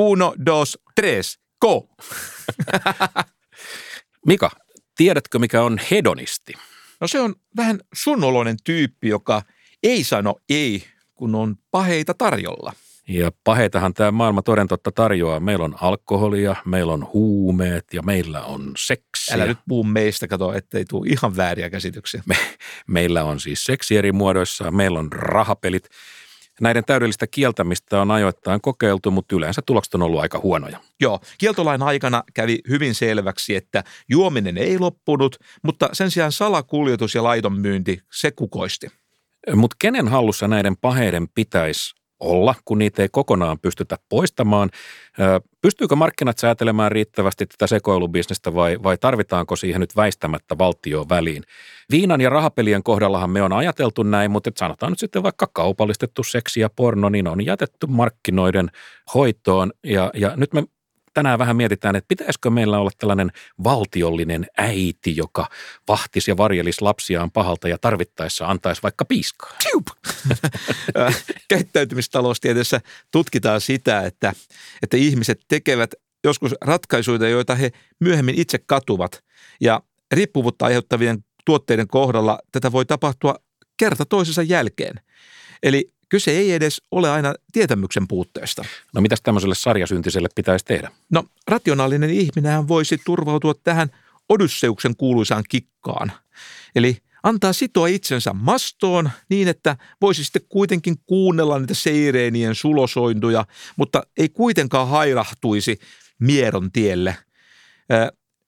Uno, dos, tres, go! Mika, tiedätkö mikä on hedonisti? No se on vähän sunoloinen tyyppi, joka ei sano ei, kun on paheita tarjolla. Ja paheitahan tämä maailma toden totta tarjoaa. Meillä on alkoholia, meillä on huumeet ja meillä on seksiä. Älä nyt puhu meistä, kato, ettei tule ihan vääriä käsityksiä. Me, meillä on siis seksi eri muodoissa, meillä on rahapelit. Näiden täydellistä kieltämistä on ajoittain kokeiltu, mutta yleensä tulokset on ollut aika huonoja. Joo, kieltolain aikana kävi hyvin selväksi, että juominen ei loppunut, mutta sen sijaan salakuljetus ja laiton myynti, se kukoisti. Mutta kenen hallussa näiden paheiden pitäisi olla, kun niitä ei kokonaan pystytä poistamaan. Pystyykö markkinat säätelemään riittävästi tätä sekoilubisnestä vai, vai tarvitaanko siihen nyt väistämättä valtioon väliin? Viinan ja rahapelien kohdallahan me on ajateltu näin, mutta sanotaan nyt sitten vaikka kaupallistettu seksi ja porno, niin on jätetty markkinoiden hoitoon. Ja, ja nyt me tänään vähän mietitään, että pitäisikö meillä olla tällainen valtiollinen äiti, joka vahtisi ja varjelisi lapsiaan pahalta ja tarvittaessa antaisi vaikka piiskaa. Käyttäytymistaloustieteessä tutkitaan sitä, että, että ihmiset tekevät joskus ratkaisuja, joita he myöhemmin itse katuvat. Ja riippuvuutta aiheuttavien tuotteiden kohdalla tätä voi tapahtua kerta toisensa jälkeen. Eli Kyse ei edes ole aina tietämyksen puutteesta. No mitäs tämmöiselle sarjasyntiselle pitäisi tehdä? No rationaalinen ihminen voisi turvautua tähän Odysseuksen kuuluisaan kikkaan. Eli antaa sitoa itsensä mastoon niin, että voisi sitten kuitenkin kuunnella niitä seireenien sulosointuja, mutta ei kuitenkaan hairahtuisi mieron tielle.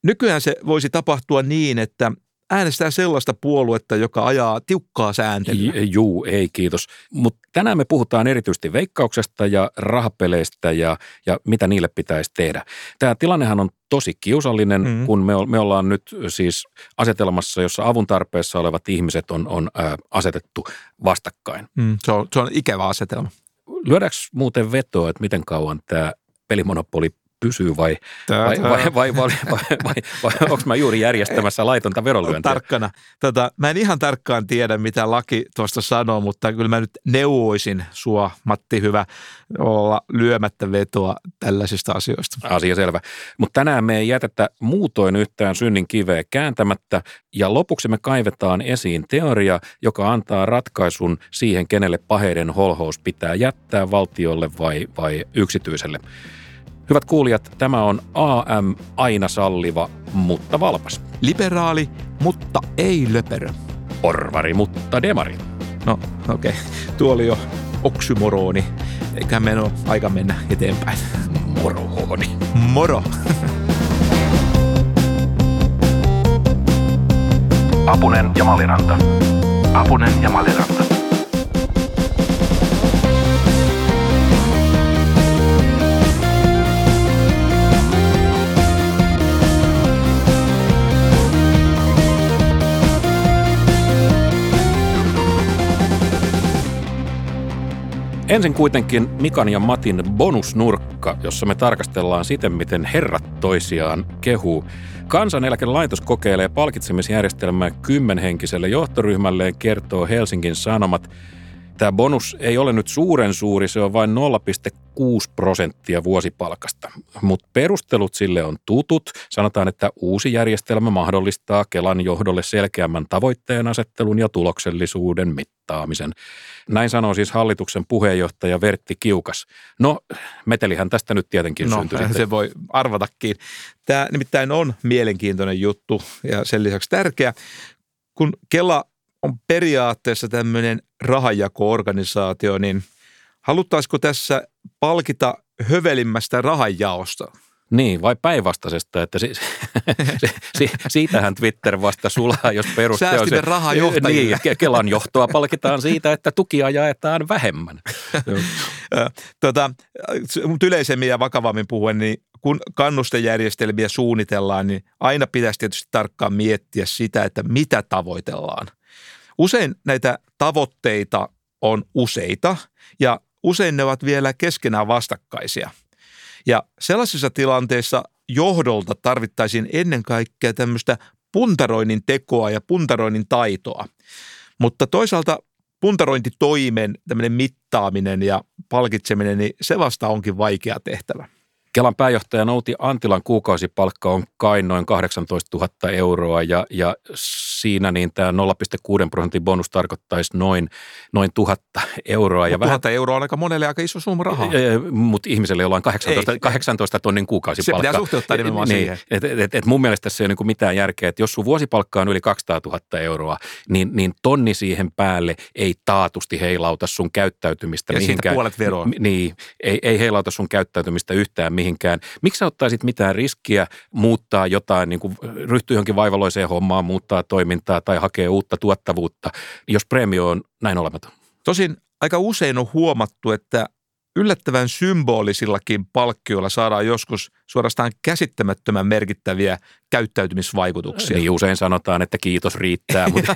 Nykyään se voisi tapahtua niin, että äänestää sellaista puoluetta, joka ajaa tiukkaa sääntelyä. Juu, ei kiitos. Mutta tänään me puhutaan erityisesti veikkauksesta ja rahapeleistä ja, ja mitä niille pitäisi tehdä. Tämä tilannehan on tosi kiusallinen, mm. kun me, me ollaan nyt siis asetelmassa, jossa avun tarpeessa olevat ihmiset on, on ä, asetettu vastakkain. Mm, se, on, se on ikävä asetelma. Lyödäänkö muuten vetoa, että miten kauan tämä pelimonopoli pysyy vai, vai, vai, vai, vai, vai, vai, vai onko mä juuri järjestämässä laitonta verolyöntiä? Tarkkana. Tota, mä en ihan tarkkaan tiedä, mitä laki tuosta sanoo, mutta kyllä mä nyt neuvoisin sua, Matti Hyvä, olla lyömättä vetoa tällaisista asioista. Asia selvä. Mutta tänään me ei jätetä muutoin yhtään synnin kiveä kääntämättä ja lopuksi me kaivetaan esiin teoria, joka antaa ratkaisun siihen, kenelle paheiden holhous pitää jättää valtiolle vai, vai yksityiselle. Hyvät kuulijat, tämä on AM aina salliva, mutta valpas. Liberaali, mutta ei löperö. Porvari, mutta demari. No, okei. Okay. Tuo oli jo oksymoroni. Eiköhän meidän ole aika mennä eteenpäin. Morohoni. Moro. Apunen ja Maliranta. Apunen ja Maliranta. Ensin kuitenkin Mikan ja Matin bonusnurkka, jossa me tarkastellaan siten, miten herrat toisiaan kehuu. Kansaneläkelaitos kokeilee palkitsemisjärjestelmää kymmenhenkiselle johtoryhmälleen, kertoo Helsingin Sanomat. Tämä bonus ei ole nyt suuren suuri, se on vain 0,6 prosenttia vuosipalkasta. Mutta perustelut sille on tutut. Sanotaan, että uusi järjestelmä mahdollistaa Kelan johdolle selkeämmän tavoitteen asettelun ja tuloksellisuuden mittaamisen. Näin sanoo siis hallituksen puheenjohtaja Vertti Kiukas. No, metelihän tästä nyt tietenkin no, syntyi sitten. se voi arvatakin. Tämä nimittäin on mielenkiintoinen juttu ja sen lisäksi tärkeä. Kun Kela on periaatteessa tämmöinen rahanjako-organisaatio, niin haluttaisiko tässä palkita hövelimmästä rahanjaosta? Niin, vai päinvastaisesta, että si, si, siitähän Twitter vasta sulaa, jos peruste on se. rahajohtajille. Niin, Kelan johtoa palkitaan siitä, että tukia jaetaan vähemmän. tota, mutta yleisemmin ja vakavammin puhuen, niin kun kannustejärjestelmiä suunnitellaan, niin aina pitäisi tietysti tarkkaan miettiä sitä, että mitä tavoitellaan. Usein näitä tavoitteita on useita ja usein ne ovat vielä keskenään vastakkaisia. Ja sellaisissa tilanteissa johdolta tarvittaisiin ennen kaikkea tämmöistä puntaroinnin tekoa ja puntaroinnin taitoa. Mutta toisaalta puntarointitoimen tämmöinen mittaaminen ja palkitseminen, niin se vasta onkin vaikea tehtävä. Kelan pääjohtaja Nouti Antilan kuukausipalkka on kai noin 18 000 euroa ja, ja siinä niin tämä 0,6 prosentin bonus tarkoittaisi noin, noin 1000 euroa. Ja 1000 vähän, euroa on aika monelle aika iso summa rahaa. Mutta ihmiselle, jolla on 18, 18 tonnin kuukausipalkka. Se pitää suhteuttaa nimenomaan niin, siihen. Et, et, et, et mun mielestä se ei ole niin mitään järkeä, että jos sun vuosipalkka on yli 200 000 euroa, niin, niin tonni siihen päälle ei taatusti heilauta sun käyttäytymistä ja mihinkään. Ja puolet veroa. Niin, ei, ei heilauta sun käyttäytymistä yhtään mihinkään. Miksi sä ottaisit mitään riskiä muuttaa jotain, niin kuin ryhtyä johonkin vaivaloiseen hommaan, muuttaa toimintaa tai hakee uutta tuottavuutta, jos preemio on näin olematon? Tosin aika usein on huomattu, että yllättävän symbolisillakin palkkioilla saadaan joskus suorastaan käsittämättömän merkittäviä käyttäytymisvaikutuksia. Niin usein sanotaan, että kiitos riittää. Mutta,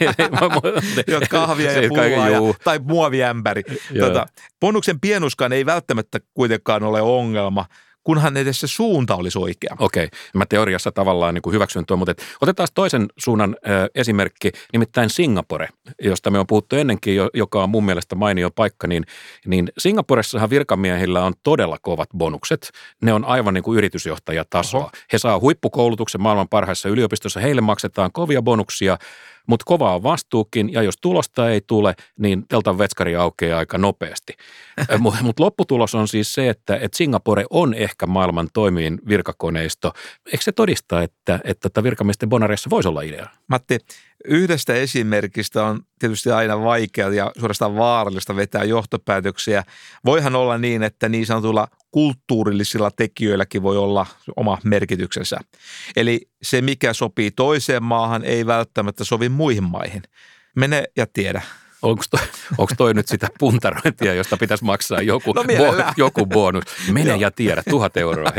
jo kahvia ja pullaa ja, tai muoviämpäri. Tota, bonuksen pienuskaan ei välttämättä kuitenkaan ole ongelma, kunhan edes se suunta olisi oikea. Okei, okay. mä teoriassa tavallaan niin kuin hyväksyn tuon, mutta otetaan toisen suunnan ö, esimerkki, nimittäin Singapore, josta me on puhuttu ennenkin, joka on mun mielestä mainio paikka, niin, niin Singaporessahan virkamiehillä on todella kovat bonukset. Ne on aivan niin kuin yritysjohtajatasoa. Oho. He saa huippukoulutuksen maailman parhaissa yliopistossa, heille maksetaan kovia bonuksia, mutta kova on vastuukin ja jos tulosta ei tule, niin teltan vetskari aukeaa aika nopeasti. Mutta mut lopputulos on siis se, että, että Singapore on ehkä maailman toimiin virkakoneisto. Eikö se todista, että, että virkamiesten bonareissa voisi olla idea? Matti, yhdestä esimerkistä on tietysti aina vaikea ja suorastaan vaarallista vetää johtopäätöksiä. Voihan olla niin, että niin sanotulla kulttuurillisilla tekijöilläkin voi olla oma merkityksensä. Eli se, mikä sopii toiseen maahan, ei välttämättä sovi muihin maihin. Mene ja tiedä. Onko toi, onko toi nyt sitä puntarointia, josta pitäisi maksaa joku, no bo, joku bonus? Mene ja tiedä, tuhat euroa.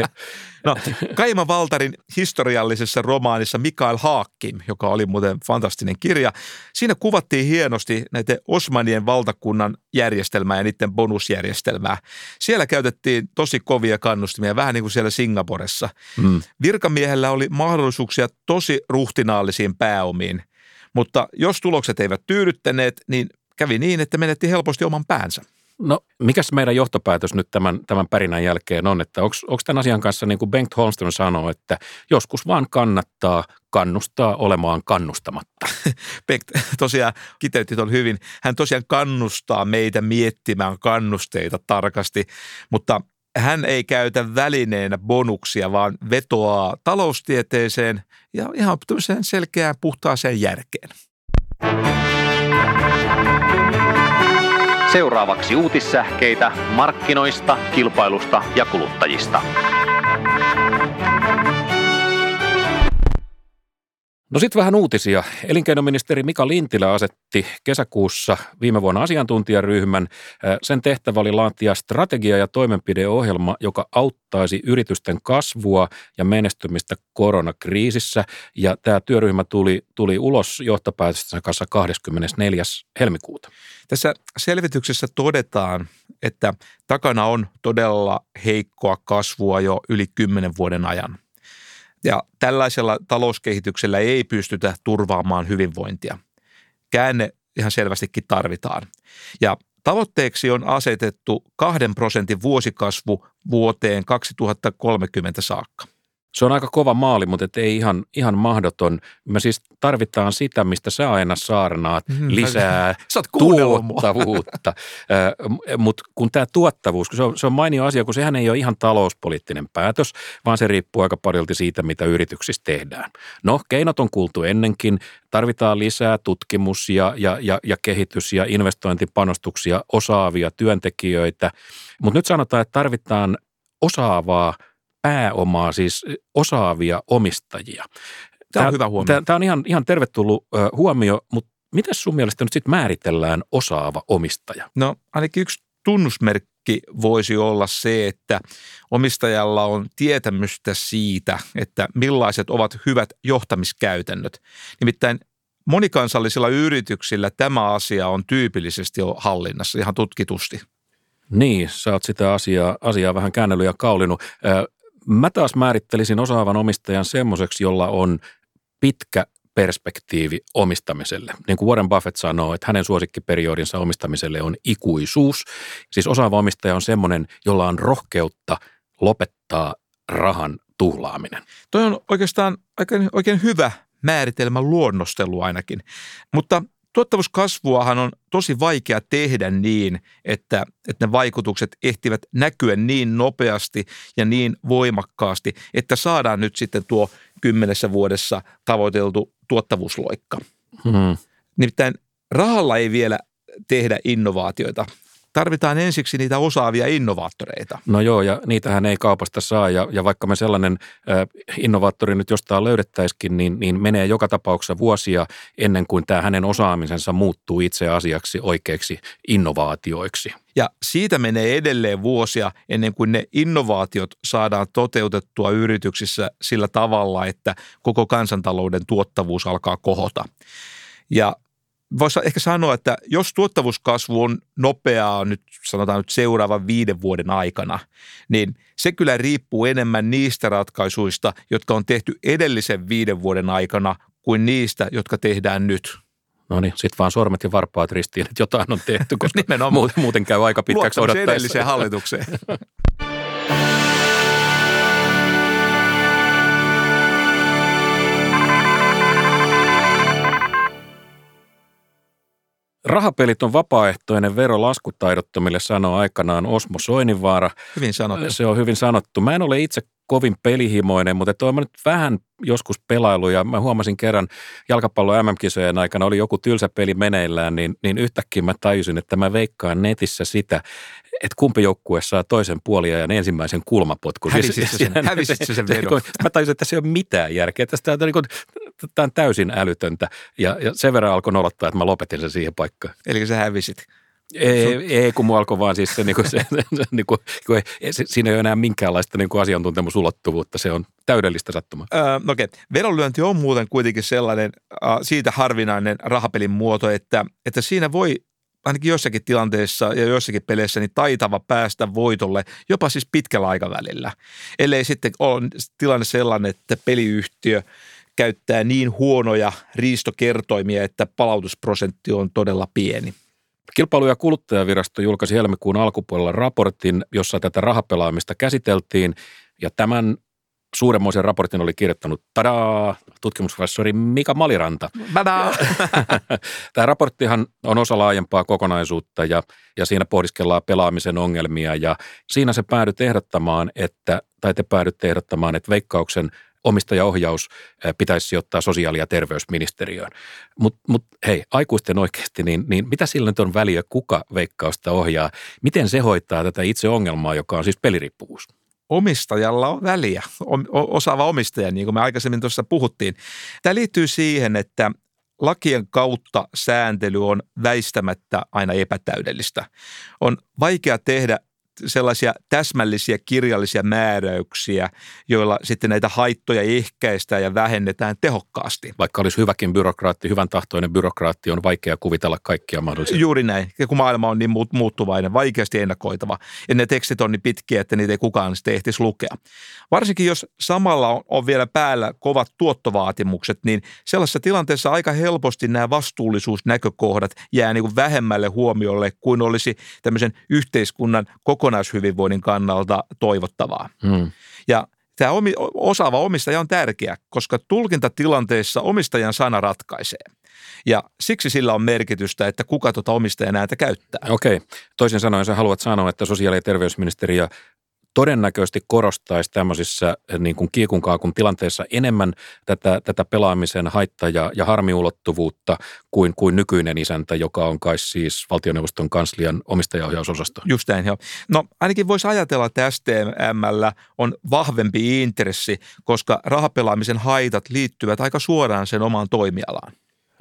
No, Kaima Valtarin historiallisessa romaanissa Mikael Haakkim, joka oli muuten fantastinen kirja, siinä kuvattiin hienosti näitä Osmanien valtakunnan järjestelmää ja niiden bonusjärjestelmää. Siellä käytettiin tosi kovia kannustimia, vähän niin kuin siellä Singaporessa. Hmm. Virkamiehellä oli mahdollisuuksia tosi ruhtinaallisiin pääomiin, mutta jos tulokset eivät tyydyttäneet, niin kävi niin, että menetti helposti oman päänsä. No, mikäs meidän johtopäätös nyt tämän, tämän pärinän jälkeen on, että onko tämän asian kanssa, niin kuin Bengt Holmström sanoo, että joskus vaan kannattaa kannustaa olemaan kannustamatta. Bengt tosiaan kiteytti on hyvin. Hän tosiaan kannustaa meitä miettimään kannusteita tarkasti, mutta hän ei käytä välineenä bonuksia, vaan vetoaa taloustieteeseen ja ihan selkeään puhtaaseen järkeen. Seuraavaksi uutissähkeitä markkinoista, kilpailusta ja kuluttajista. No sitten vähän uutisia. Elinkeinoministeri Mika Lintilä asetti kesäkuussa viime vuonna asiantuntijaryhmän. Sen tehtävä oli laatia strategia- ja toimenpideohjelma, joka auttaisi yritysten kasvua ja menestymistä koronakriisissä. Ja tämä työryhmä tuli, tuli ulos johtopäätösten kanssa 24. helmikuuta. Tässä selvityksessä todetaan, että takana on todella heikkoa kasvua jo yli kymmenen vuoden ajan – ja tällaisella talouskehityksellä ei pystytä turvaamaan hyvinvointia. Käänne ihan selvästikin tarvitaan. Ja tavoitteeksi on asetettu kahden prosentin vuosikasvu vuoteen 2030 saakka. Se on aika kova maali, mutta ei ihan, ihan mahdoton. Me siis tarvitaan sitä, mistä sä aina saarnaat, mm, lisää tuottavuutta. mutta kun tämä tuottavuus, se on, se on mainio asia, kun sehän ei ole ihan talouspoliittinen päätös, vaan se riippuu aika paljon siitä, mitä yrityksissä tehdään. No, keinot on kuultu ennenkin. Tarvitaan lisää tutkimus- ja, ja, ja, ja kehitys- ja investointipanostuksia, osaavia työntekijöitä. Mutta nyt sanotaan, että tarvitaan osaavaa – pääomaa, siis osaavia omistajia. Tämä on hyvä huomio. Tämä on ihan, ihan tervetullut huomio, mutta miten sun mielestä nyt sitten määritellään osaava omistaja? No ainakin yksi tunnusmerkki voisi olla se, että omistajalla on tietämystä siitä, että millaiset ovat hyvät johtamiskäytännöt. Nimittäin monikansallisilla yrityksillä tämä asia on tyypillisesti jo hallinnassa ihan tutkitusti. Niin, sä oot sitä asiaa, asiaa vähän käännellyt ja kaulinut. Mä taas määrittelisin osaavan omistajan semmoiseksi, jolla on pitkä perspektiivi omistamiselle. Niin kuin Warren Buffett sanoo, että hänen suosikkiperiodinsa omistamiselle on ikuisuus. Siis osaava omistaja on semmoinen, jolla on rohkeutta lopettaa rahan tuhlaaminen? Toi on oikeastaan oikein, oikein hyvä määritelmä luonnostelu ainakin, mutta tuottavuuskasvuahan on tosi vaikea tehdä niin, että, että ne vaikutukset ehtivät näkyä niin nopeasti ja niin voimakkaasti, että saadaan nyt sitten tuo kymmenessä vuodessa tavoiteltu tuottavuusloikka. Hmm. Nimittäin rahalla ei vielä tehdä innovaatioita tarvitaan ensiksi niitä osaavia innovaattoreita. No joo, ja niitähän ei kaupasta saa, ja, ja vaikka me sellainen äh, innovaattori nyt jostain löydettäisikin, niin, niin menee joka tapauksessa vuosia ennen kuin tämä hänen osaamisensa muuttuu itse asiaksi oikeiksi innovaatioiksi. Ja siitä menee edelleen vuosia ennen kuin ne innovaatiot saadaan toteutettua yrityksissä sillä tavalla, että koko kansantalouden tuottavuus alkaa kohota. Ja voisi ehkä sanoa, että jos tuottavuuskasvu on nopeaa nyt sanotaan nyt seuraavan viiden vuoden aikana, niin se kyllä riippuu enemmän niistä ratkaisuista, jotka on tehty edellisen viiden vuoden aikana kuin niistä, jotka tehdään nyt. No niin, sitten vaan sormet ja varpaat ristiin, että jotain on tehty, koska Nimenomaan. muuten käy aika pitkäksi odottaessa. edelliseen hallitukseen. Rahapelit on vapaaehtoinen vero laskutaidottomille, sanoo aikanaan Osmo Soininvaara. Hyvin sanottu. Se on hyvin sanottu. Mä en ole itse kovin pelihimoinen, mutta toi nyt vähän joskus pelailu ja mä huomasin kerran jalkapallo MM-kisojen aikana oli joku tylsä peli meneillään, niin, niin yhtäkkiä mä tajusin, että mä veikkaan netissä sitä, että kumpi joukkue saa toisen puoliajan ensimmäisen kulmapotkun. Hävisit siis, sen, hävisit sen vedon. Mä tajusin, että se ei ole mitään järkeä. Tästä on, niin kuin, tämä on täysin älytöntä ja, ja sen verran alkoi nolottaa, että mä lopetin sen siihen paikkaan. Eli sä hävisit. Ei, ei, kun mua alkoi vaan siis se, niin kuin se, se, niin kuin, kun ei, se, siinä ei ole enää minkäänlaista niin kuin asiantuntemusulottuvuutta, se on täydellistä sattumaa. Öö, Okei, okay. vedonlyönti on muuten kuitenkin sellainen äh, siitä harvinainen rahapelin muoto, että, että siinä voi ainakin jossakin tilanteessa ja jossakin peleissä niin taitava päästä voitolle jopa siis pitkällä aikavälillä. Ellei sitten ole tilanne sellainen, että peliyhtiö käyttää niin huonoja riistokertoimia, että palautusprosentti on todella pieni. Kilpailu- ja kuluttajavirasto julkaisi helmikuun alkupuolella raportin, jossa tätä rahapelaamista käsiteltiin. Ja tämän suuremmoisen raportin oli kirjoittanut, tadaa, tutkimusprofessori Mika Maliranta. Tadaa. Tämä raporttihan on osa laajempaa kokonaisuutta ja, ja siinä pohdiskellaan pelaamisen ongelmia ja siinä se päädyt ehdottamaan, että, tai te päädytte ehdottamaan, että veikkauksen omistajaohjaus pitäisi sijoittaa sosiaali- ja terveysministeriöön. Mutta mut, hei, aikuisten oikeasti, niin, niin mitä sillä nyt on väliä, kuka veikkausta ohjaa? Miten se hoitaa tätä itse ongelmaa, joka on siis peliriippuvuus? omistajalla on väliä, osaava omistaja, niin kuin me aikaisemmin tuossa puhuttiin. Tämä liittyy siihen, että lakien kautta sääntely on väistämättä aina epätäydellistä. On vaikea tehdä sellaisia täsmällisiä kirjallisia määräyksiä, joilla sitten näitä haittoja ehkäistään ja vähennetään tehokkaasti. Vaikka olisi hyväkin byrokraatti, hyvän tahtoinen byrokraatti, on vaikea kuvitella kaikkia mahdollisia. Juuri näin, kun maailma on niin muuttuvainen, vaikeasti ennakoitava. Ja ne tekstit on niin pitkiä, että niitä ei kukaan sitten ehtisi lukea. Varsinkin jos samalla on, on vielä päällä kovat tuottovaatimukset, niin sellaisessa tilanteessa aika helposti nämä vastuullisuusnäkökohdat jää niin kuin vähemmälle huomiolle kuin olisi tämmöisen yhteiskunnan koko kokonaishyvinvoinnin kannalta toivottavaa. Hmm. Ja tämä omi, osaava omistaja on tärkeä, koska tulkintatilanteessa omistajan sana ratkaisee. Ja siksi sillä on merkitystä, että kuka tuota omistajan ääntä käyttää. Okei. Toisin sanoen sä haluat sanoa, että sosiaali- ja terveysministeriö todennäköisesti korostaisi tämmöisissä eh, niin kuin kiikunkaakun tilanteessa enemmän tätä, tätä pelaamisen haitta- ja, ja harmiulottuvuutta kuin, kuin nykyinen isäntä, joka on kai siis valtioneuvoston kanslian omistajaohjausosasto. Just näin, joo. No ainakin voisi ajatella, että STMllä on vahvempi intressi, koska rahapelaamisen haitat liittyvät aika suoraan sen omaan toimialaan.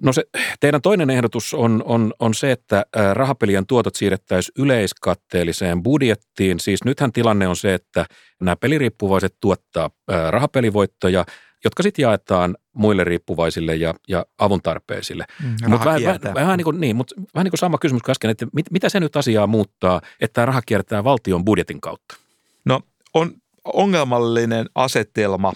No se, teidän toinen ehdotus on, on, on se, että rahapelien tuotot siirrettäisiin yleiskatteelliseen budjettiin. Siis nythän tilanne on se, että nämä peliriippuvaiset tuottaa rahapelivoittoja, jotka sitten jaetaan muille riippuvaisille ja, ja avun tarpeisille. Mm, mutta vähän, vähän, vähän, niin kuin, niin, mutta vähän niin kuin sama kysymys kuin äsken, että mit, mitä se nyt asiaa muuttaa, että tämä raha kiertää valtion budjetin kautta? No on ongelmallinen asetelma,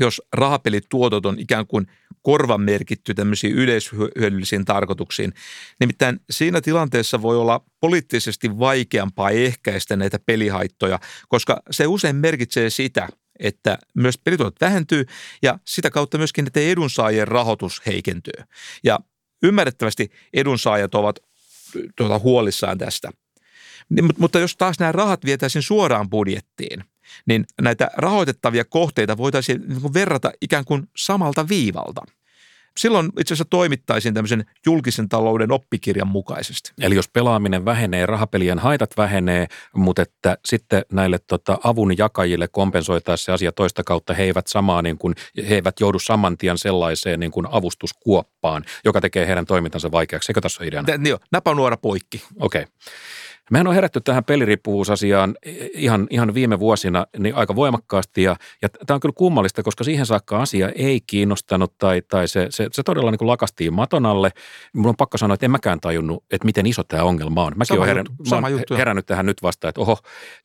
jos rahapelituotot on ikään kuin korvamerkitty tämmöisiin yleishyödyllisiin tarkoituksiin. Nimittäin siinä tilanteessa voi olla poliittisesti vaikeampaa ehkäistä näitä pelihaittoja, koska se usein merkitsee sitä, että myös pelitulot vähentyy ja sitä kautta myöskin että edunsaajien rahoitus heikentyy. Ja ymmärrettävästi edunsaajat ovat tuota, huolissaan tästä. Niin, mutta jos taas nämä rahat vietäisiin suoraan budjettiin, niin näitä rahoitettavia kohteita voitaisiin niin verrata ikään kuin samalta viivalta – silloin itse asiassa toimittaisiin tämmöisen julkisen talouden oppikirjan mukaisesti. Eli jos pelaaminen vähenee, rahapelien haitat vähenee, mutta että sitten näille tota, avun jakajille kompensoitaisiin se asia toista kautta, he eivät samaa niin kuin, he eivät joudu saman tien sellaiseen niin kuin avustuskuoppaan, joka tekee heidän toimintansa vaikeaksi. Eikö tässä ole ideana? Joo, napanuora poikki. Okei. Okay. Mehän on herätty tähän peliriippuvuusasiaan ihan, ihan viime vuosina niin aika voimakkaasti ja, ja tämä on kyllä kummallista, koska siihen saakka asia ei kiinnostanut tai, tai se, se, se todella niin kuin lakastiin maton alle. Mulla on pakko sanoa, että en mäkään tajunnut, että miten iso tämä ongelma on. Mäkin olen herännyt, juttu, herännyt tähän nyt vasta, että oho,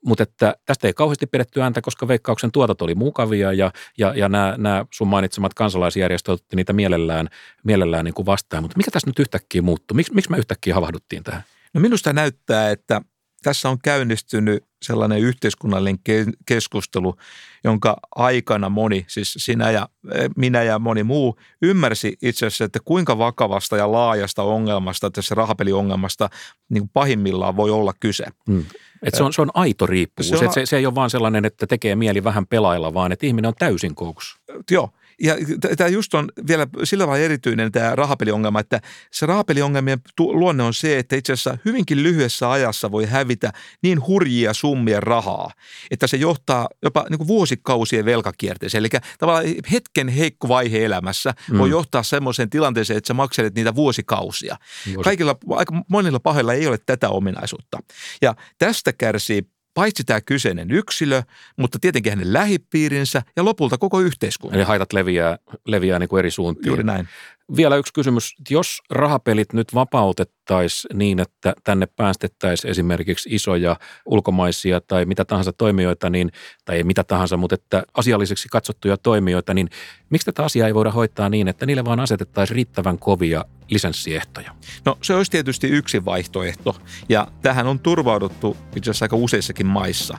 mutta että tästä ei kauheasti pidetty ääntä, koska veikkauksen tuotot oli mukavia ja, ja, ja nämä, nämä sun mainitsemat kansalaisjärjestöt otti niitä mielellään, mielellään niin kuin vastaan. Mutta mikä tässä nyt yhtäkkiä muuttui? Miks, miksi me yhtäkkiä havahduttiin tähän? No minusta näyttää, että tässä on käynnistynyt sellainen yhteiskunnallinen keskustelu, jonka aikana moni, siis sinä ja eh, minä ja moni muu, ymmärsi itse asiassa, että kuinka vakavasta ja laajasta ongelmasta, tässä rahapeliongelmasta niin kuin pahimmillaan voi olla kyse. Mm. Et se, on, se on aito riippuvuus. Se, on, se, se ei ole vaan sellainen, että tekee mieli vähän pelailla, vaan että ihminen on täysin koukussa. Joo, ja tämä just on vielä sillä tavalla erityinen tämä rahapeliongelma, että se rahapeliongelmien luonne on se, että itse asiassa hyvinkin lyhyessä ajassa voi hävitä niin hurjia summia rahaa, että se johtaa jopa niin vuosikausien velkakierteeseen. Eli tavallaan hetken heikko vaihe elämässä mm. voi johtaa semmoiseen tilanteeseen, että sä makselet niitä vuosikausia. Vuosi. Kaikilla, aika monilla pahoilla ei ole tätä ominaisuutta. Ja tästä kärsii paitsi tämä kyseinen yksilö, mutta tietenkin hänen lähipiirinsä ja lopulta koko yhteiskunta. Eli haitat leviää, leviää niin kuin eri suuntiin. Juuri näin. Vielä yksi kysymys. Jos rahapelit nyt vapautettaisiin niin, että tänne päästettäisiin esimerkiksi isoja ulkomaisia tai mitä tahansa toimijoita, niin, tai ei mitä tahansa, mutta että asialliseksi katsottuja toimijoita, niin miksi tätä asiaa ei voida hoitaa niin, että niille vaan asetettaisiin riittävän kovia lisenssiehtoja? No se olisi tietysti yksi vaihtoehto ja tähän on turvauduttu itse asiassa aika useissakin maissa.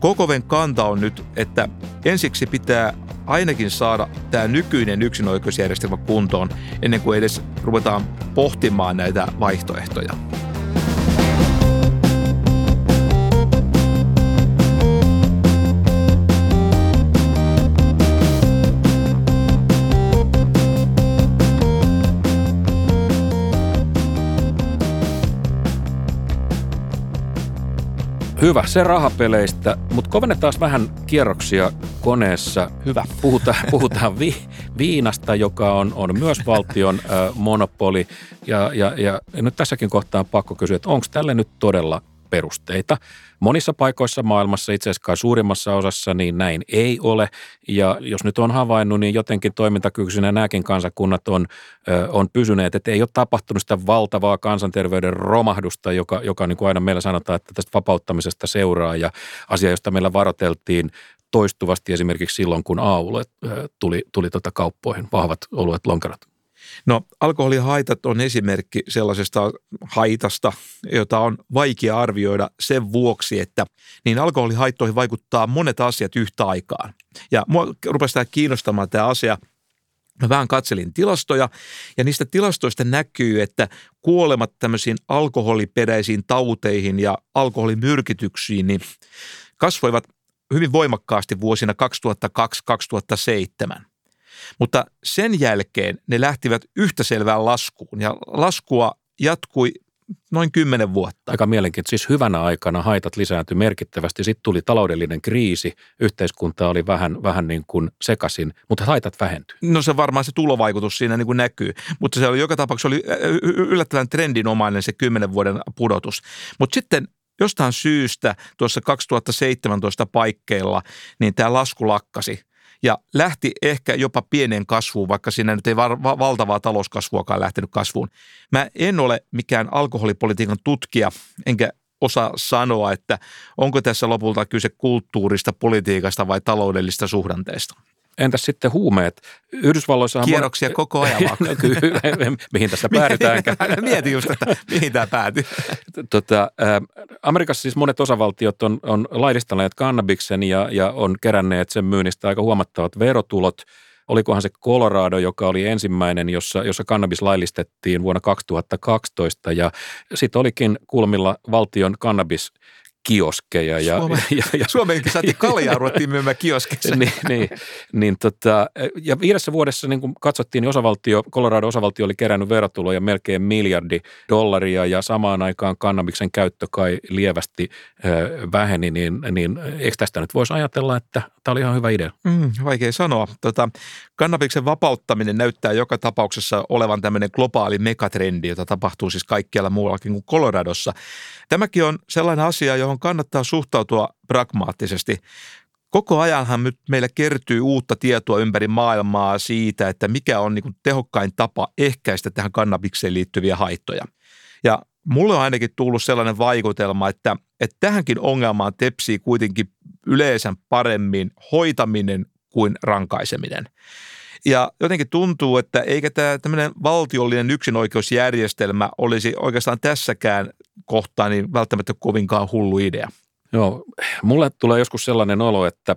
Kokoven kanta on nyt, että ensiksi pitää ainakin saada tämä nykyinen yksinoikeusjärjestelmä kuntoon ennen kuin edes ruvetaan pohtimaan näitä vaihtoehtoja. Hyvä, se rahapeleistä, mutta kovennetaan vähän kierroksia koneessa. Hyvä. Puhutaan, puhutaan vi, viinasta, joka on, on myös valtion äh, monopoli. Ja, ja, ja nyt tässäkin kohtaa on pakko kysyä, että onko tälle nyt todella perusteita. Monissa paikoissa maailmassa, itse asiassa suurimmassa osassa, niin näin ei ole. Ja jos nyt on havainnut, niin jotenkin toimintakykyisenä nämäkin kansakunnat on, on pysyneet, että ei ole tapahtunut sitä valtavaa kansanterveyden romahdusta, joka, joka niin kuin aina meillä sanotaan, että tästä vapauttamisesta seuraa ja asia, josta meillä varoteltiin toistuvasti esimerkiksi silloin, kun A-oluet tuli, tuli tota kauppoihin, vahvat oluet lonkerot. No alkoholihaitat on esimerkki sellaisesta haitasta, jota on vaikea arvioida sen vuoksi, että niin alkoholihaittoihin vaikuttaa monet asiat yhtä aikaan. Ja mua rupesi tämä kiinnostamaan tämä asia Mä vähän katselin tilastoja ja niistä tilastoista näkyy, että kuolemat tämmöisiin alkoholiperäisiin tauteihin ja alkoholimyrkityksiin niin kasvoivat hyvin voimakkaasti vuosina 2002-2007. Mutta sen jälkeen ne lähtivät yhtä selvään laskuun ja laskua jatkui noin kymmenen vuotta. Aika mielenkiintoista. Siis hyvänä aikana haitat lisääntyi merkittävästi. Sitten tuli taloudellinen kriisi, yhteiskunta oli vähän, vähän niin kuin sekasin, mutta haitat vähentyi. No se varmaan se tulovaikutus siinä niin kuin näkyy, mutta se oli joka tapauksessa oli yllättävän trendinomainen se kymmenen vuoden pudotus. Mutta sitten jostain syystä tuossa 2017 paikkeilla, niin tämä lasku lakkasi ja lähti ehkä jopa pienen kasvuun, vaikka siinä nyt ei va- valtavaa talouskasvuakaan lähtenyt kasvuun. Mä en ole mikään alkoholipolitiikan tutkija, enkä osaa sanoa, että onko tässä lopulta kyse kulttuurista, politiikasta vai taloudellista suhdanteesta. Entäs sitten huumeet? Yhdysvalloissa Kierroksia koko ajan vaan. no, kyllä, mihin tässä päädytäänkään. Mietin just, että mihin tämä päätyy. Tota, Amerikassa siis monet osavaltiot on, on laillistaneet kannabiksen ja, ja on keränneet sen myynnistä aika huomattavat verotulot. Olikohan se Colorado, joka oli ensimmäinen, jossa, jossa kannabis laillistettiin vuonna 2012 ja sitten olikin kulmilla valtion kannabis kioskeja. Ja, Suomen, ja, ja, Suomeenkin saatiin kaljaa, ruvettiin myymään kioskeissa. niin, niin, niin tota, ja viidessä vuodessa niin kun katsottiin, niin osavaltio, Colorado-osavaltio oli kerännyt verotuloja melkein miljardi dollaria ja samaan aikaan kannabiksen käyttö kai lievästi ö, väheni, niin, niin eikö tästä nyt voisi ajatella, että tämä oli ihan hyvä idea? Mm, vaikea sanoa. Tota, kannabiksen vapauttaminen näyttää joka tapauksessa olevan tämmöinen globaali megatrendi, jota tapahtuu siis kaikkialla muuallakin kuin Coloradossa. Tämäkin on sellainen asia, johon kannattaa suhtautua pragmaattisesti. Koko ajanhan nyt meillä kertyy uutta tietoa ympäri maailmaa siitä, että mikä on niin tehokkain tapa ehkäistä tähän kannabikseen liittyviä haittoja. Ja mulle on ainakin tullut sellainen vaikutelma, että, että tähänkin ongelmaan tepsii kuitenkin yleensä paremmin hoitaminen kuin rankaiseminen. Ja jotenkin tuntuu, että eikä tämä tämmöinen valtiollinen yksinoikeusjärjestelmä olisi oikeastaan tässäkään kohtaa niin välttämättä kovinkaan hullu idea. Joo, mulle tulee joskus sellainen olo, että,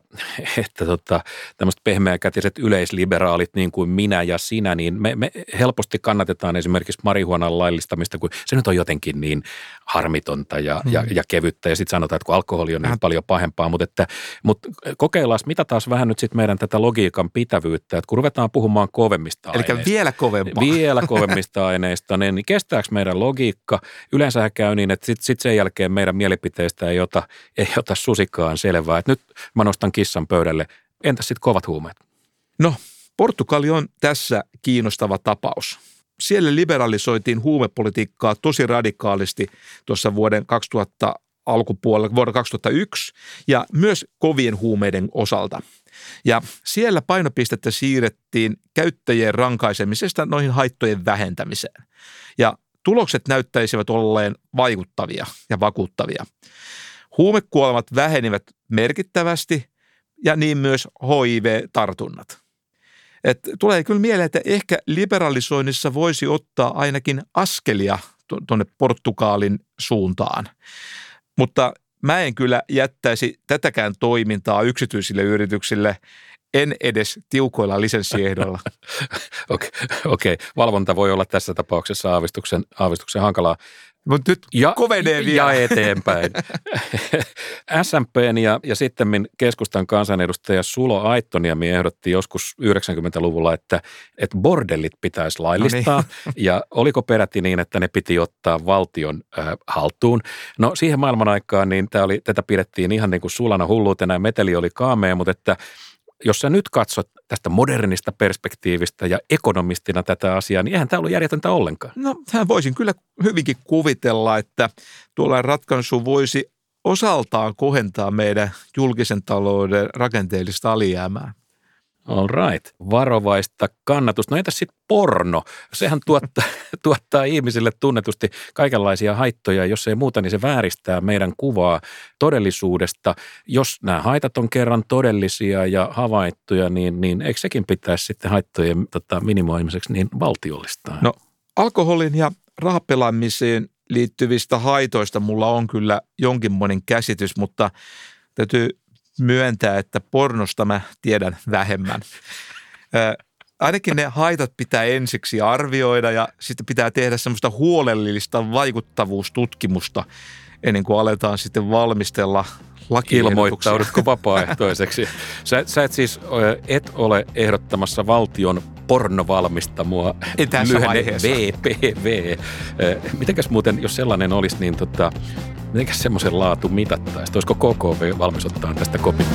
että tota, tämmöiset pehmeäkätiset yleisliberaalit niin kuin minä ja sinä, niin me, me helposti kannatetaan esimerkiksi marihuonan laillistamista, kun se nyt on jotenkin niin harmitonta ja, hmm. ja, ja kevyttä ja sitten sanotaan, että kun alkoholi on niin paljon pahempaa, mutta, että, mutta kokeillaan mitä taas vähän nyt sitten meidän tätä logiikan pitävyyttä, että kun ruvetaan puhumaan kovemmista Eli aineista. vielä kovempaa. Vielä kovemmista aineista, niin, niin kestääkö meidän logiikka? Yleensä käy niin, että sitten sit sen jälkeen meidän mielipiteistä ei ota ei ota susikaan selvää. Että nyt mä nostan kissan pöydälle. Entäs sitten kovat huumeet? No, Portugali on tässä kiinnostava tapaus. Siellä liberalisoitiin huumepolitiikkaa tosi radikaalisti tuossa vuoden 2000 alkupuolella, vuonna 2001, ja myös kovien huumeiden osalta. Ja siellä painopistettä siirrettiin käyttäjien rankaisemisesta noihin haittojen vähentämiseen. Ja tulokset näyttäisivät olleen vaikuttavia ja vakuuttavia. Huumekuolemat vähenivät merkittävästi ja niin myös HIV-tartunnat. Et tulee kyllä mieleen, että ehkä liberalisoinnissa voisi ottaa ainakin askelia tuonne Portugalin suuntaan. Mutta mä en kyllä jättäisi tätäkään toimintaa yksityisille yrityksille, en edes tiukoilla lisenssiehdoilla. Okei, okay, okay. valvonta voi olla tässä tapauksessa aavistuksen, aavistuksen hankalaa. Mutta nyt ja, kovenee vielä. Ja eteenpäin. SMPn ja, ja sitten keskustan kansanedustaja Sulo Aittoniemi ehdotti joskus 90-luvulla, että, että bordellit pitäisi laillistaa. No niin. Ja oliko peräti niin, että ne piti ottaa valtion äh, haltuun? No siihen maailman aikaan niin tämä oli, tätä pidettiin ihan niin kuin sulana hulluutena ja meteli oli kaamea, mutta että – jos sä nyt katsot tästä modernista perspektiivistä ja ekonomistina tätä asiaa, niin eihän tämä ollut järjetöntä ollenkaan. No, hän voisin kyllä hyvinkin kuvitella, että tuolla ratkaisu voisi osaltaan kohentaa meidän julkisen talouden rakenteellista alijäämää. All right. Varovaista kannatusta. No entäs sitten porno? Sehän tuottaa, tuottaa ihmisille tunnetusti kaikenlaisia haittoja. Jos ei muuta, niin se vääristää meidän kuvaa todellisuudesta. Jos nämä haitat on kerran todellisia ja havaittuja, niin, niin eikö sekin pitäisi sitten haittojen tota, minimoimiseksi niin valtiollistaa? No alkoholin ja rahapelaamiseen liittyvistä haitoista mulla on kyllä jonkinmoinen käsitys, mutta täytyy myöntää, että pornosta mä tiedän vähemmän. ainakin ne haitat pitää ensiksi arvioida ja sitten pitää tehdä semmoista huolellista vaikuttavuustutkimusta ennen kuin aletaan sitten valmistella Ilmoittaudutko vapaaehtoiseksi? Sä, sä et siis et ole ehdottamassa valtion pornovalmistamua Ei tässä vaiheessa. VPV. Mitenkäs muuten, jos sellainen olisi, niin tota, mitenkäs semmoisen laatu mitattaisi? Olisiko KKV valmis ottaa tästä kopin?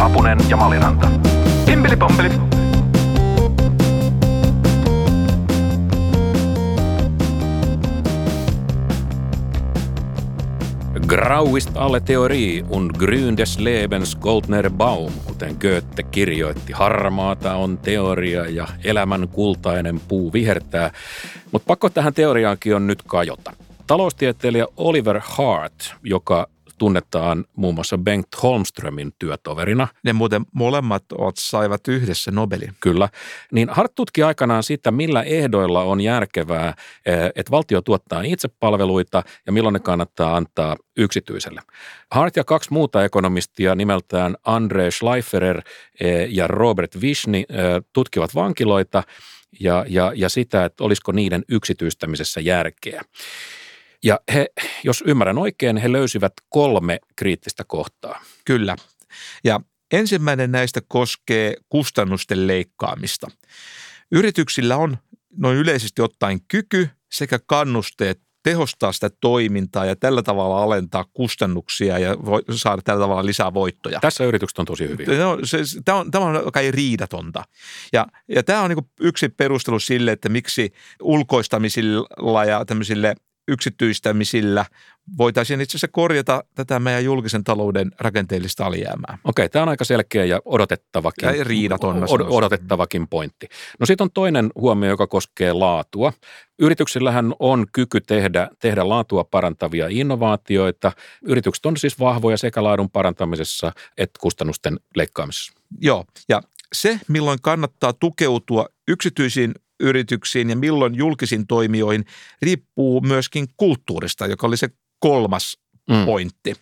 Apunen ja Maliranta. Pimpeli pompeli. Grau ist alle Theorie und grün des Lebens goldner Baum, kuten Goethe kirjoitti. Harmaata on teoria ja elämän kultainen puu vihertää. Mutta pakko tähän teoriaankin on nyt kajota. Taloustieteilijä Oliver Hart, joka tunnetaan muun muassa Bengt Holmströmin työtoverina. Ne muuten molemmat ovat saivat yhdessä Nobelin. Kyllä. Niin Hart tutki aikanaan sitä, millä ehdoilla on järkevää, eh, että valtio tuottaa itsepalveluita ja milloin ne kannattaa antaa yksityiselle. Hart ja kaksi muuta ekonomistia nimeltään Andre Schleiferer eh, ja Robert Vishni eh, tutkivat vankiloita ja, ja, ja sitä, että olisiko niiden yksityistämisessä järkeä. Ja he, jos ymmärrän oikein, he löysivät kolme kriittistä kohtaa. Kyllä. Ja ensimmäinen näistä koskee kustannusten leikkaamista. Yrityksillä on noin yleisesti ottaen kyky sekä kannusteet tehostaa sitä toimintaa ja tällä tavalla alentaa kustannuksia ja saada tällä tavalla lisää voittoja. Tässä yritykset on tosi hyviä. No, se, tämä, on, tämä on kai riidatonta. Ja, ja tämä on niin yksi perustelu sille, että miksi ulkoistamisilla ja tämmöisille yksityistämisillä voitaisiin itse asiassa korjata tätä meidän julkisen talouden rakenteellista alijäämää. Okei, tämä on aika selkeä ja odotettavakin, ja riidaton, od- odotettavakin pointti. No sitten on toinen huomio, joka koskee laatua. Yrityksillähän on kyky tehdä, tehdä laatua parantavia innovaatioita. Yritykset on siis vahvoja sekä laadun parantamisessa että kustannusten leikkaamisessa. Joo, ja se, milloin kannattaa tukeutua yksityisiin yrityksiin ja milloin julkisiin toimijoihin, riippuu myöskin kulttuurista, joka oli se kolmas mm. pointti.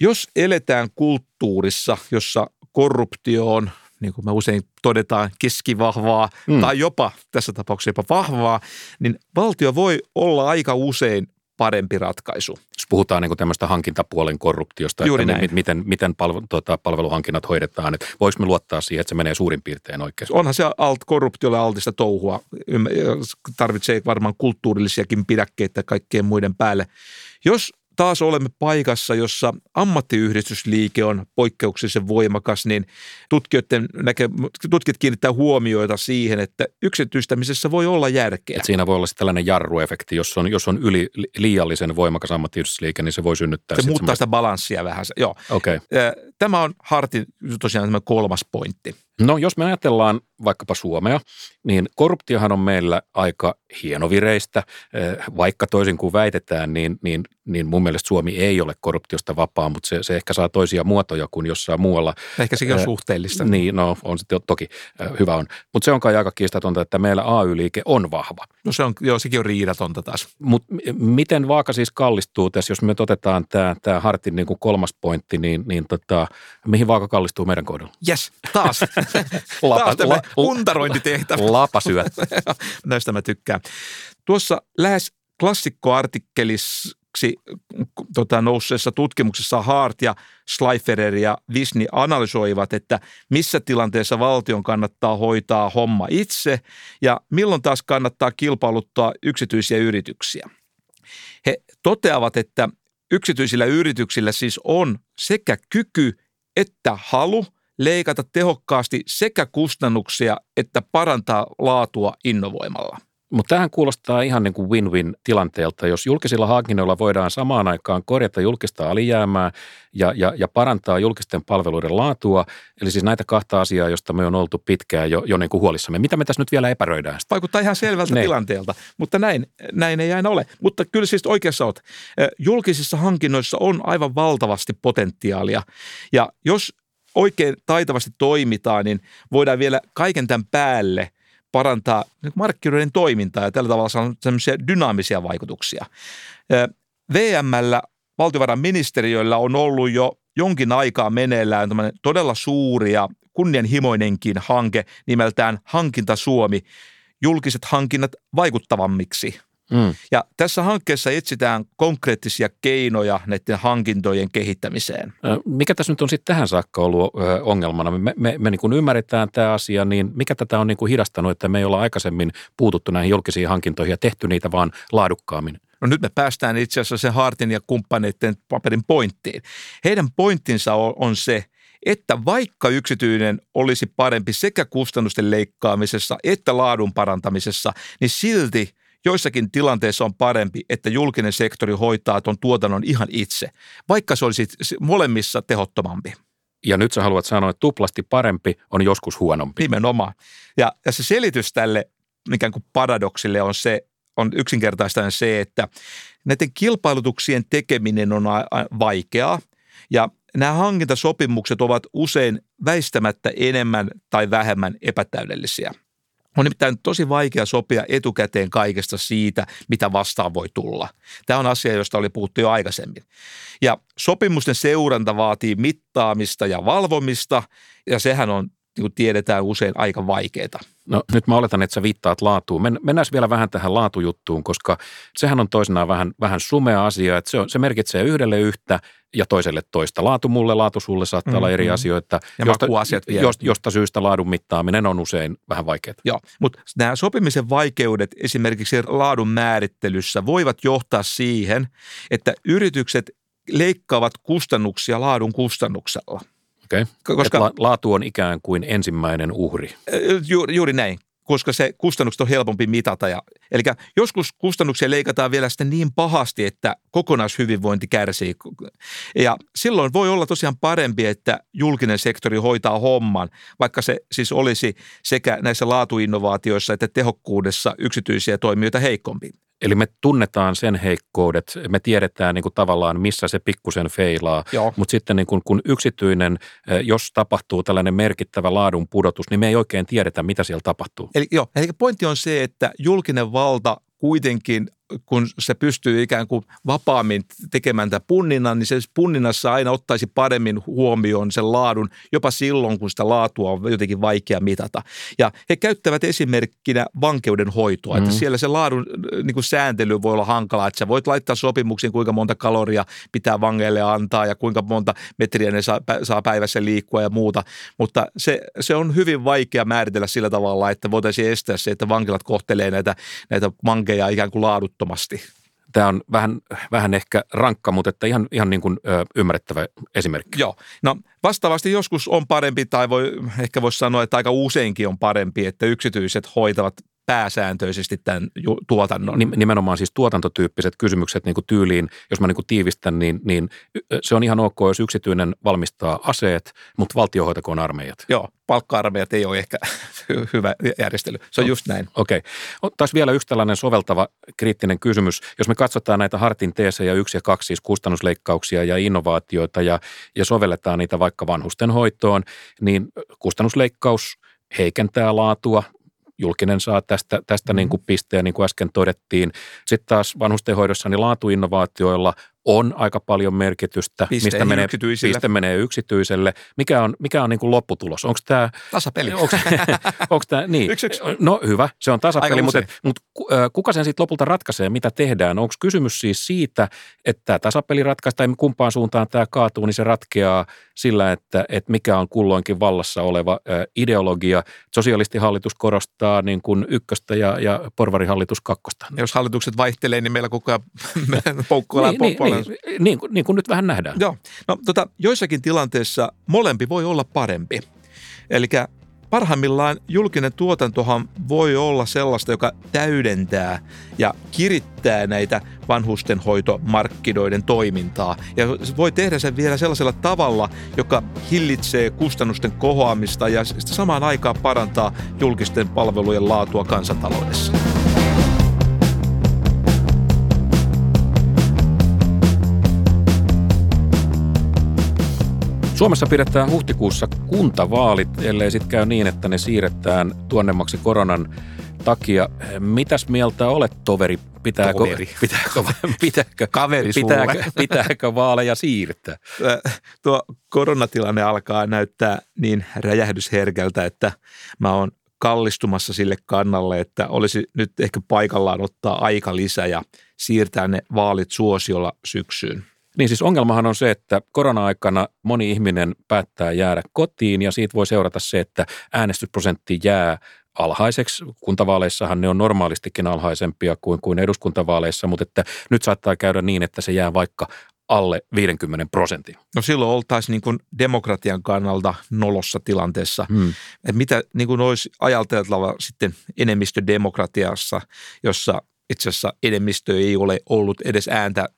Jos eletään kulttuurissa, jossa korruptio on, niin kuin me usein todetaan, keskivahvaa mm. tai jopa tässä tapauksessa jopa vahvaa, niin valtio voi olla aika usein parempi ratkaisu. Jos puhutaan niin tämmöistä hankintapuolen korruptiosta, Juuri että näin. miten, miten palvelu, tuota, palveluhankinnat hoidetaan, että voiko me luottaa siihen, että se menee suurin piirtein oikein? Onhan se alt, korruptiolle altista touhua. Tarvitsee varmaan kulttuurillisiakin pidäkkeitä kaikkien muiden päälle. Jos taas olemme paikassa, jossa ammattiyhdistysliike on poikkeuksellisen voimakas, niin tutkijoiden näke, tutkijat kiinnittää huomioita siihen, että yksityistämisessä voi olla järkeä. Et siinä voi olla tällainen jarruefekti, jos on, jos on yli liiallisen voimakas ammattiyhdistysliike, niin se voi synnyttää. Se muuttaa sitä balanssia vähän. Joo. Okay. Tämä on Hartin tosiaan tämä kolmas pointti. No jos me ajatellaan vaikkapa Suomea, niin korruptiohan on meillä aika hienovireistä, eh, vaikka toisin kuin väitetään, niin, niin, niin mun mielestä Suomi ei ole korruptiosta vapaa, mutta se, se ehkä saa toisia muotoja kuin jossain muualla. Ehkä sekin on äh, suhteellista. Niin, no on sitten toki äh, hyvä on. Mutta se on kai aika kiistatonta, että meillä AY-liike on vahva. No se on, joo, sekin on riidatonta taas. Mutta miten vaaka siis kallistuu tässä, jos me otetaan tämä tää Hartin niin kuin kolmas pointti, niin, niin tota, mihin vaaka kallistuu meidän kohdalla? Yes, taas. Lapa, la, puntarointitehtävä. Lapasyöt. Näistä mä tykkään. Tuossa lähes klassikkoartikkelissa tota, nousseessa tutkimuksessa Hart ja Schleiferer ja Disney analysoivat, että missä tilanteessa valtion kannattaa hoitaa homma itse ja milloin taas kannattaa kilpailuttaa yksityisiä yrityksiä. He toteavat, että yksityisillä yrityksillä siis on sekä kyky että halu leikata tehokkaasti sekä kustannuksia että parantaa laatua innovoimalla – mutta tähän kuulostaa ihan niin kuin win-win tilanteelta, jos julkisilla hankinnoilla voidaan samaan aikaan korjata julkista alijäämää ja, ja, ja parantaa julkisten palveluiden laatua. Eli siis näitä kahta asiaa, joista me on oltu pitkään jo, jo niin kuin huolissamme. Mitä me tässä nyt vielä epäröidään? Vaikuttaa ihan selvältä ne. tilanteelta, mutta näin, näin ei aina ole. Mutta kyllä siis oikeassa olet. Julkisissa hankinnoissa on aivan valtavasti potentiaalia ja jos oikein taitavasti toimitaan, niin voidaan vielä kaiken tämän päälle – parantaa markkinoiden toimintaa ja tällä tavalla saa sellaisia dynaamisia vaikutuksia. VMllä valtiovarainministeriöllä on ollut jo jonkin aikaa meneillään todella suuri ja kunnianhimoinenkin hanke nimeltään Hankinta Suomi, julkiset hankinnat vaikuttavammiksi Mm. Ja tässä hankkeessa etsitään konkreettisia keinoja näiden hankintojen kehittämiseen. Mikä tässä nyt on sitten tähän saakka ollut ongelmana? Me, me, me niin kuin ymmärretään tämä asia, niin mikä tätä on niin kuin hidastanut, että me ei olla aikaisemmin puututtu näihin julkisiin hankintoihin ja tehty niitä vaan laadukkaammin? No nyt me päästään itse asiassa sen Hartin ja kumppaneiden paperin pointtiin. Heidän pointtinsa on, on se, että vaikka yksityinen olisi parempi sekä kustannusten leikkaamisessa että laadun parantamisessa, niin silti – Joissakin tilanteissa on parempi, että julkinen sektori hoitaa tuon tuotannon ihan itse, vaikka se olisi molemmissa tehottomampi. Ja nyt sä haluat sanoa, että tuplasti parempi on joskus huonompi. Nimenomaan. Ja, ja se selitys tälle ikään kuin paradoksille on se on yksinkertaistaan se, että näiden kilpailutuksien tekeminen on vaikeaa ja nämä hankintasopimukset ovat usein väistämättä enemmän tai vähemmän epätäydellisiä. On nimittäin tosi vaikea sopia etukäteen kaikesta siitä, mitä vastaan voi tulla. Tämä on asia, josta oli puhuttu jo aikaisemmin. Ja sopimusten seuranta vaatii mittaamista ja valvomista, ja sehän on niin kuin tiedetään usein aika vaikeaa. No nyt mä oletan, että sä viittaat laatuun. Men, mennään vielä vähän tähän laatujuttuun, koska sehän on toisenaan vähän, vähän sumea asia, että se, on, se merkitsee yhdelle yhtä ja toiselle toista. Laatu mulle, laatu sulle saattaa mm-hmm. olla eri mm-hmm. asioita, ja josta, asiat vielä. Josta, josta syystä laadun mittaaminen on usein vähän vaikeaa. Joo, mutta nämä sopimisen vaikeudet esimerkiksi laadun määrittelyssä voivat johtaa siihen, että yritykset leikkaavat kustannuksia laadun kustannuksella – Okay. Koska la, laatu on ikään kuin ensimmäinen uhri. Juuri, juuri näin koska se kustannukset on helpompi mitata. Ja, eli joskus kustannuksia leikataan vielä sitten niin pahasti, että kokonaishyvinvointi kärsii. Ja silloin voi olla tosiaan parempi, että julkinen sektori hoitaa homman, vaikka se siis olisi sekä näissä laatuinnovaatioissa että tehokkuudessa yksityisiä toimijoita heikompi. Eli me tunnetaan sen heikkoudet, me tiedetään niin kuin tavallaan, missä se pikkusen feilaa, Joo. mutta sitten niin kuin, kun yksityinen, eh, jos tapahtuu tällainen merkittävä laadun pudotus, niin me ei oikein tiedetä, mitä siellä tapahtuu. Eli, jo, eli pointti on se, että julkinen valta kuitenkin kun se pystyy ikään kuin vapaammin tekemään tätä punninnan, niin se punninnassa aina ottaisi paremmin huomioon sen laadun, jopa silloin, kun sitä laatua on jotenkin vaikea mitata. Ja he käyttävät esimerkkinä vankeuden hoitoa, mm. että siellä se laadun niin kuin sääntely voi olla hankalaa, että sä voit laittaa sopimuksiin, kuinka monta kaloria pitää vangeille antaa ja kuinka monta metriä ne saa, saa päivässä liikkua ja muuta, mutta se, se on hyvin vaikea määritellä sillä tavalla, että voitaisiin estää se, että vankilat kohtelee näitä, näitä vankeja ikään kuin laadut ehdottomasti. Tämä on vähän, vähän ehkä rankka, mutta että ihan, ihan niin kuin, ö, ymmärrettävä esimerkki. Joo. No vastaavasti joskus on parempi, tai voi, ehkä voisi sanoa, että aika useinkin on parempi, että yksityiset hoitavat pääsääntöisesti tämän tuotannon. Nimenomaan siis tuotantotyyppiset kysymykset niin kuin tyyliin, jos mä niin kuin tiivistän, niin, niin se on ihan ok, jos yksityinen valmistaa aseet, mutta valtio hoitakoon armeijat. Joo, palkka-armeijat ei ole ehkä hyvä järjestely. Se on no, just näin. Okei. Okay. Taas vielä yksi tällainen soveltava kriittinen kysymys. Jos me katsotaan näitä Hartin teesejä yksi ja kaksi, siis kustannusleikkauksia ja innovaatioita ja, ja sovelletaan niitä vaikka vanhusten hoitoon, niin kustannusleikkaus heikentää laatua, julkinen saa tästä, tästä mm-hmm. niin kuin pisteen, niin kuin äsken todettiin. Sitten taas vanhustenhoidossa niin laatuinnovaatioilla on aika paljon merkitystä, piste mistä menee, piste menee yksityiselle. Mikä on, mikä on niin kuin lopputulos? Onko tämä... Tasapeli. Onko, onko tämä, niin. Yksi, yksi. No hyvä, se on tasapeli, mutta, mutta kuka sen sitten lopulta ratkaisee, mitä tehdään? Onko kysymys siis siitä, että tämä tasapeli ratkaistaan, tai kumpaan suuntaan tämä kaatuu, niin se ratkeaa sillä, että, että mikä on kulloinkin vallassa oleva ideologia. Sosialistihallitus korostaa niin kuin ykköstä ja, ja porvarihallitus kakkosta. Jos hallitukset vaihtelee, niin meillä koko ajan poukkoillaan niin, niin, niin, niin, kuin, niin kuin nyt vähän nähdään. Joo. No, tota, joissakin tilanteissa molempi voi olla parempi. Eli parhaimmillaan julkinen tuotantohan voi olla sellaista, joka täydentää ja kirittää näitä vanhustenhoitomarkkinoiden toimintaa. Ja voi tehdä sen vielä sellaisella tavalla, joka hillitsee kustannusten kohoamista ja samaan aikaan parantaa julkisten palvelujen laatua kansantaloudessa. Suomessa pidetään huhtikuussa kuntavaalit, ellei sitten käy niin, että ne siirretään tuonnemmaksi koronan takia. Mitäs mieltä olet, toveri? Pitääkö, toveri. pitääkö, pitääkö, Kaveri pitääkö, pitääkö vaaleja siirtää? Tuo koronatilanne alkaa näyttää niin räjähdysherkältä, että mä oon kallistumassa sille kannalle, että olisi nyt ehkä paikallaan ottaa aika lisä ja siirtää ne vaalit suosiolla syksyyn. Niin siis ongelmahan on se, että korona-aikana moni ihminen päättää jäädä kotiin ja siitä voi seurata se, että äänestysprosentti jää alhaiseksi. Kuntavaaleissahan ne on normaalistikin alhaisempia kuin, kuin eduskuntavaaleissa, mutta että nyt saattaa käydä niin, että se jää vaikka alle 50 prosentin. No silloin oltaisiin niin kuin demokratian kannalta nolossa tilanteessa. Hmm. Että mitä niin kuin olisi ajateltava sitten enemmistödemokratiassa, jossa itse asiassa enemmistö ei ole ollut edes ääntä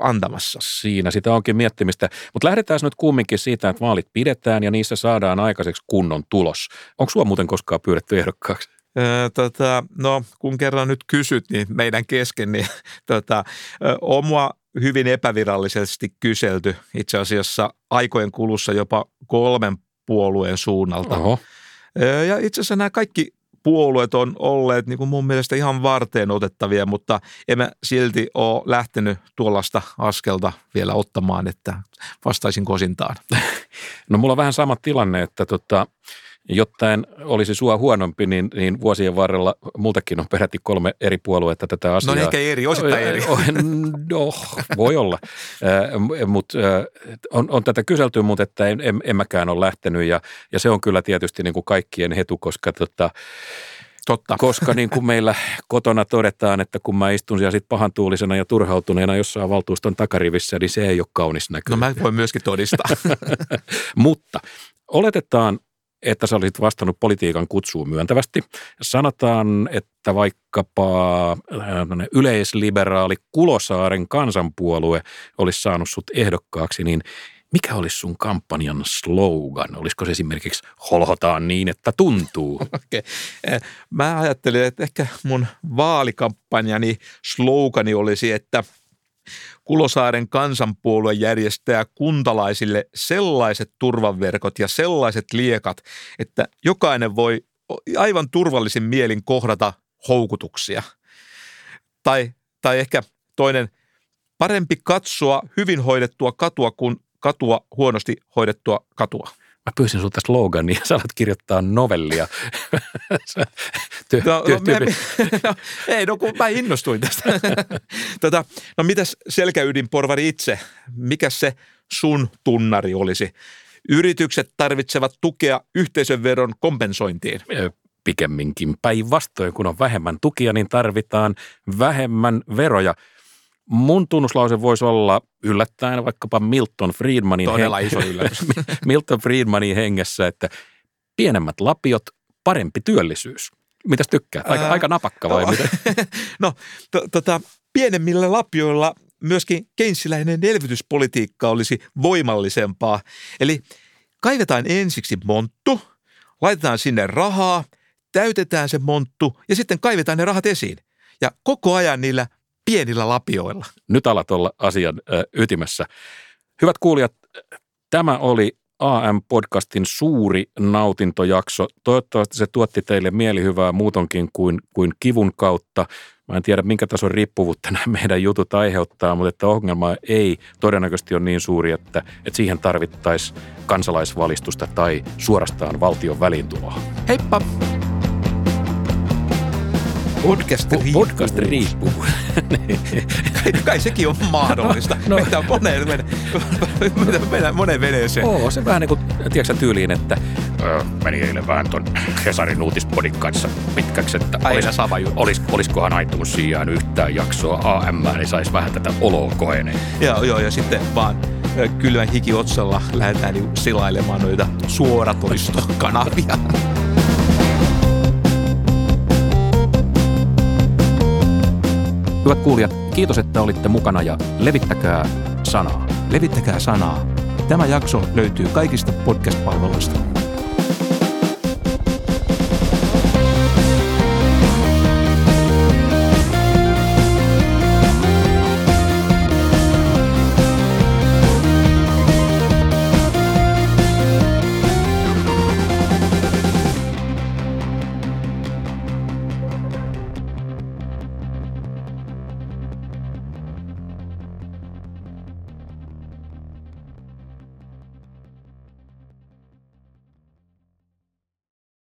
antamassa. Siinä sitä onkin miettimistä. Mutta lähdetään nyt kumminkin siitä, että vaalit pidetään ja niissä saadaan aikaiseksi kunnon tulos. Onko sua muuten koskaan pyydetty ehdokkaaksi? Tota, no, kun kerran nyt kysyt, niin meidän kesken, niin tota, on mua hyvin epävirallisesti kyselty itse asiassa aikojen kulussa jopa kolmen puolueen suunnalta. Oho. Ja itse asiassa nämä kaikki puolueet on olleet niin kuin mun mielestä ihan varteen otettavia, mutta emme silti ole lähtenyt tuollaista askelta vielä ottamaan, että vastaisin kosintaan. No mulla on vähän sama tilanne, että tota, jotta en olisi sua huonompi, niin, niin vuosien varrella multakin on peräti kolme eri puoluetta tätä asiaa. No ehkä eri, osittain eri. No, voi olla. Mutta on, on tätä kyselty, mutta että en, en, en mäkään ole lähtenyt ja, ja se on kyllä tietysti niin kuin kaikkien hetu, koska tota, Totta. Koska niin kuin meillä kotona todetaan, että kun mä istun siellä sit pahantuulisena ja turhautuneena jossain valtuuston takarivissä, niin se ei ole kaunis näkö. No mä voin myöskin todistaa. Mutta oletetaan, että sä olisit vastannut politiikan kutsuun myöntävästi. Sanotaan, että vaikkapa äh, yleisliberaali Kulosaaren kansanpuolue olisi saanut sut ehdokkaaksi, niin mikä olisi sun kampanjan slogan? Olisiko se esimerkiksi holhotaan niin, että tuntuu? Okay. Mä ajattelin, että ehkä mun vaalikampanjani slogani olisi, että Kulosaaren kansanpuolue järjestää kuntalaisille sellaiset turvaverkot ja sellaiset liekat, että jokainen voi aivan turvallisin mielin kohdata houkutuksia. Tai, tai ehkä toinen, parempi katsoa hyvin hoidettua katua kuin katua huonosti hoidettua katua. Mä pyysin sulta slogania ja sä alat kirjoittaa novellia. ty, no, ty, ty, no, no, ei, no kun mä innostuin tästä. tota, no mitäs selkäydinporvari itse? Mikä se sun tunnari olisi? Yritykset tarvitsevat tukea yhteisöveron kompensointiin. Pikemminkin päinvastoin, kun on vähemmän tukia, niin tarvitaan vähemmän veroja – Mun tunnuslause voisi olla yllättäen vaikkapa Milton Friedmanin, Todella iso yllätys. Milton Friedmanin hengessä, että pienemmät lapiot, parempi työllisyys. Mitäs tykkää? Aika, Ää, aika napakka vai no, mitä? no, to, tota, pienemmillä lapioilla myöskin keinsiläinen elvytyspolitiikka olisi voimallisempaa. Eli kaivetaan ensiksi monttu, laitetaan sinne rahaa, täytetään se monttu ja sitten kaivetaan ne rahat esiin. Ja koko ajan niillä pienillä lapioilla. Nyt alat olla asian ytimessä. Hyvät kuulijat, tämä oli AM-podcastin suuri nautintojakso. Toivottavasti se tuotti teille mielihyvää muutonkin kuin, kuin kivun kautta. Mä en tiedä, minkä tason riippuvuutta nämä meidän jutut aiheuttaa, mutta että ongelma ei todennäköisesti ole niin suuri, että, että siihen tarvittaisiin kansalaisvalistusta tai suorastaan valtion väliintuloa. Heippa! Podcast riippuu. Podcast riippuu. kai, kai sekin on mahdollista. no. Meitä on moneen, mene, meitä moneen veneeseen. Oo, se vähän niin kuin, tiedätkö tyylin, että öö, meni eilen vähän ton Hesarin uutispodin kanssa pitkäksi, että Aina olis, sama juttu. Olis, oliskohan aituus sijaan yhtään jaksoa AM, niin saisi vähän tätä oloa koeneen. Joo, joo, ja sitten vaan kylmän hiki otsalla lähdetään niin silailemaan noita suoratoistokanavia. Hyvät kuulijat, kiitos, että olitte mukana ja levittäkää sanaa. Levittäkää sanaa. Tämä jakso löytyy kaikista podcast-palveluista.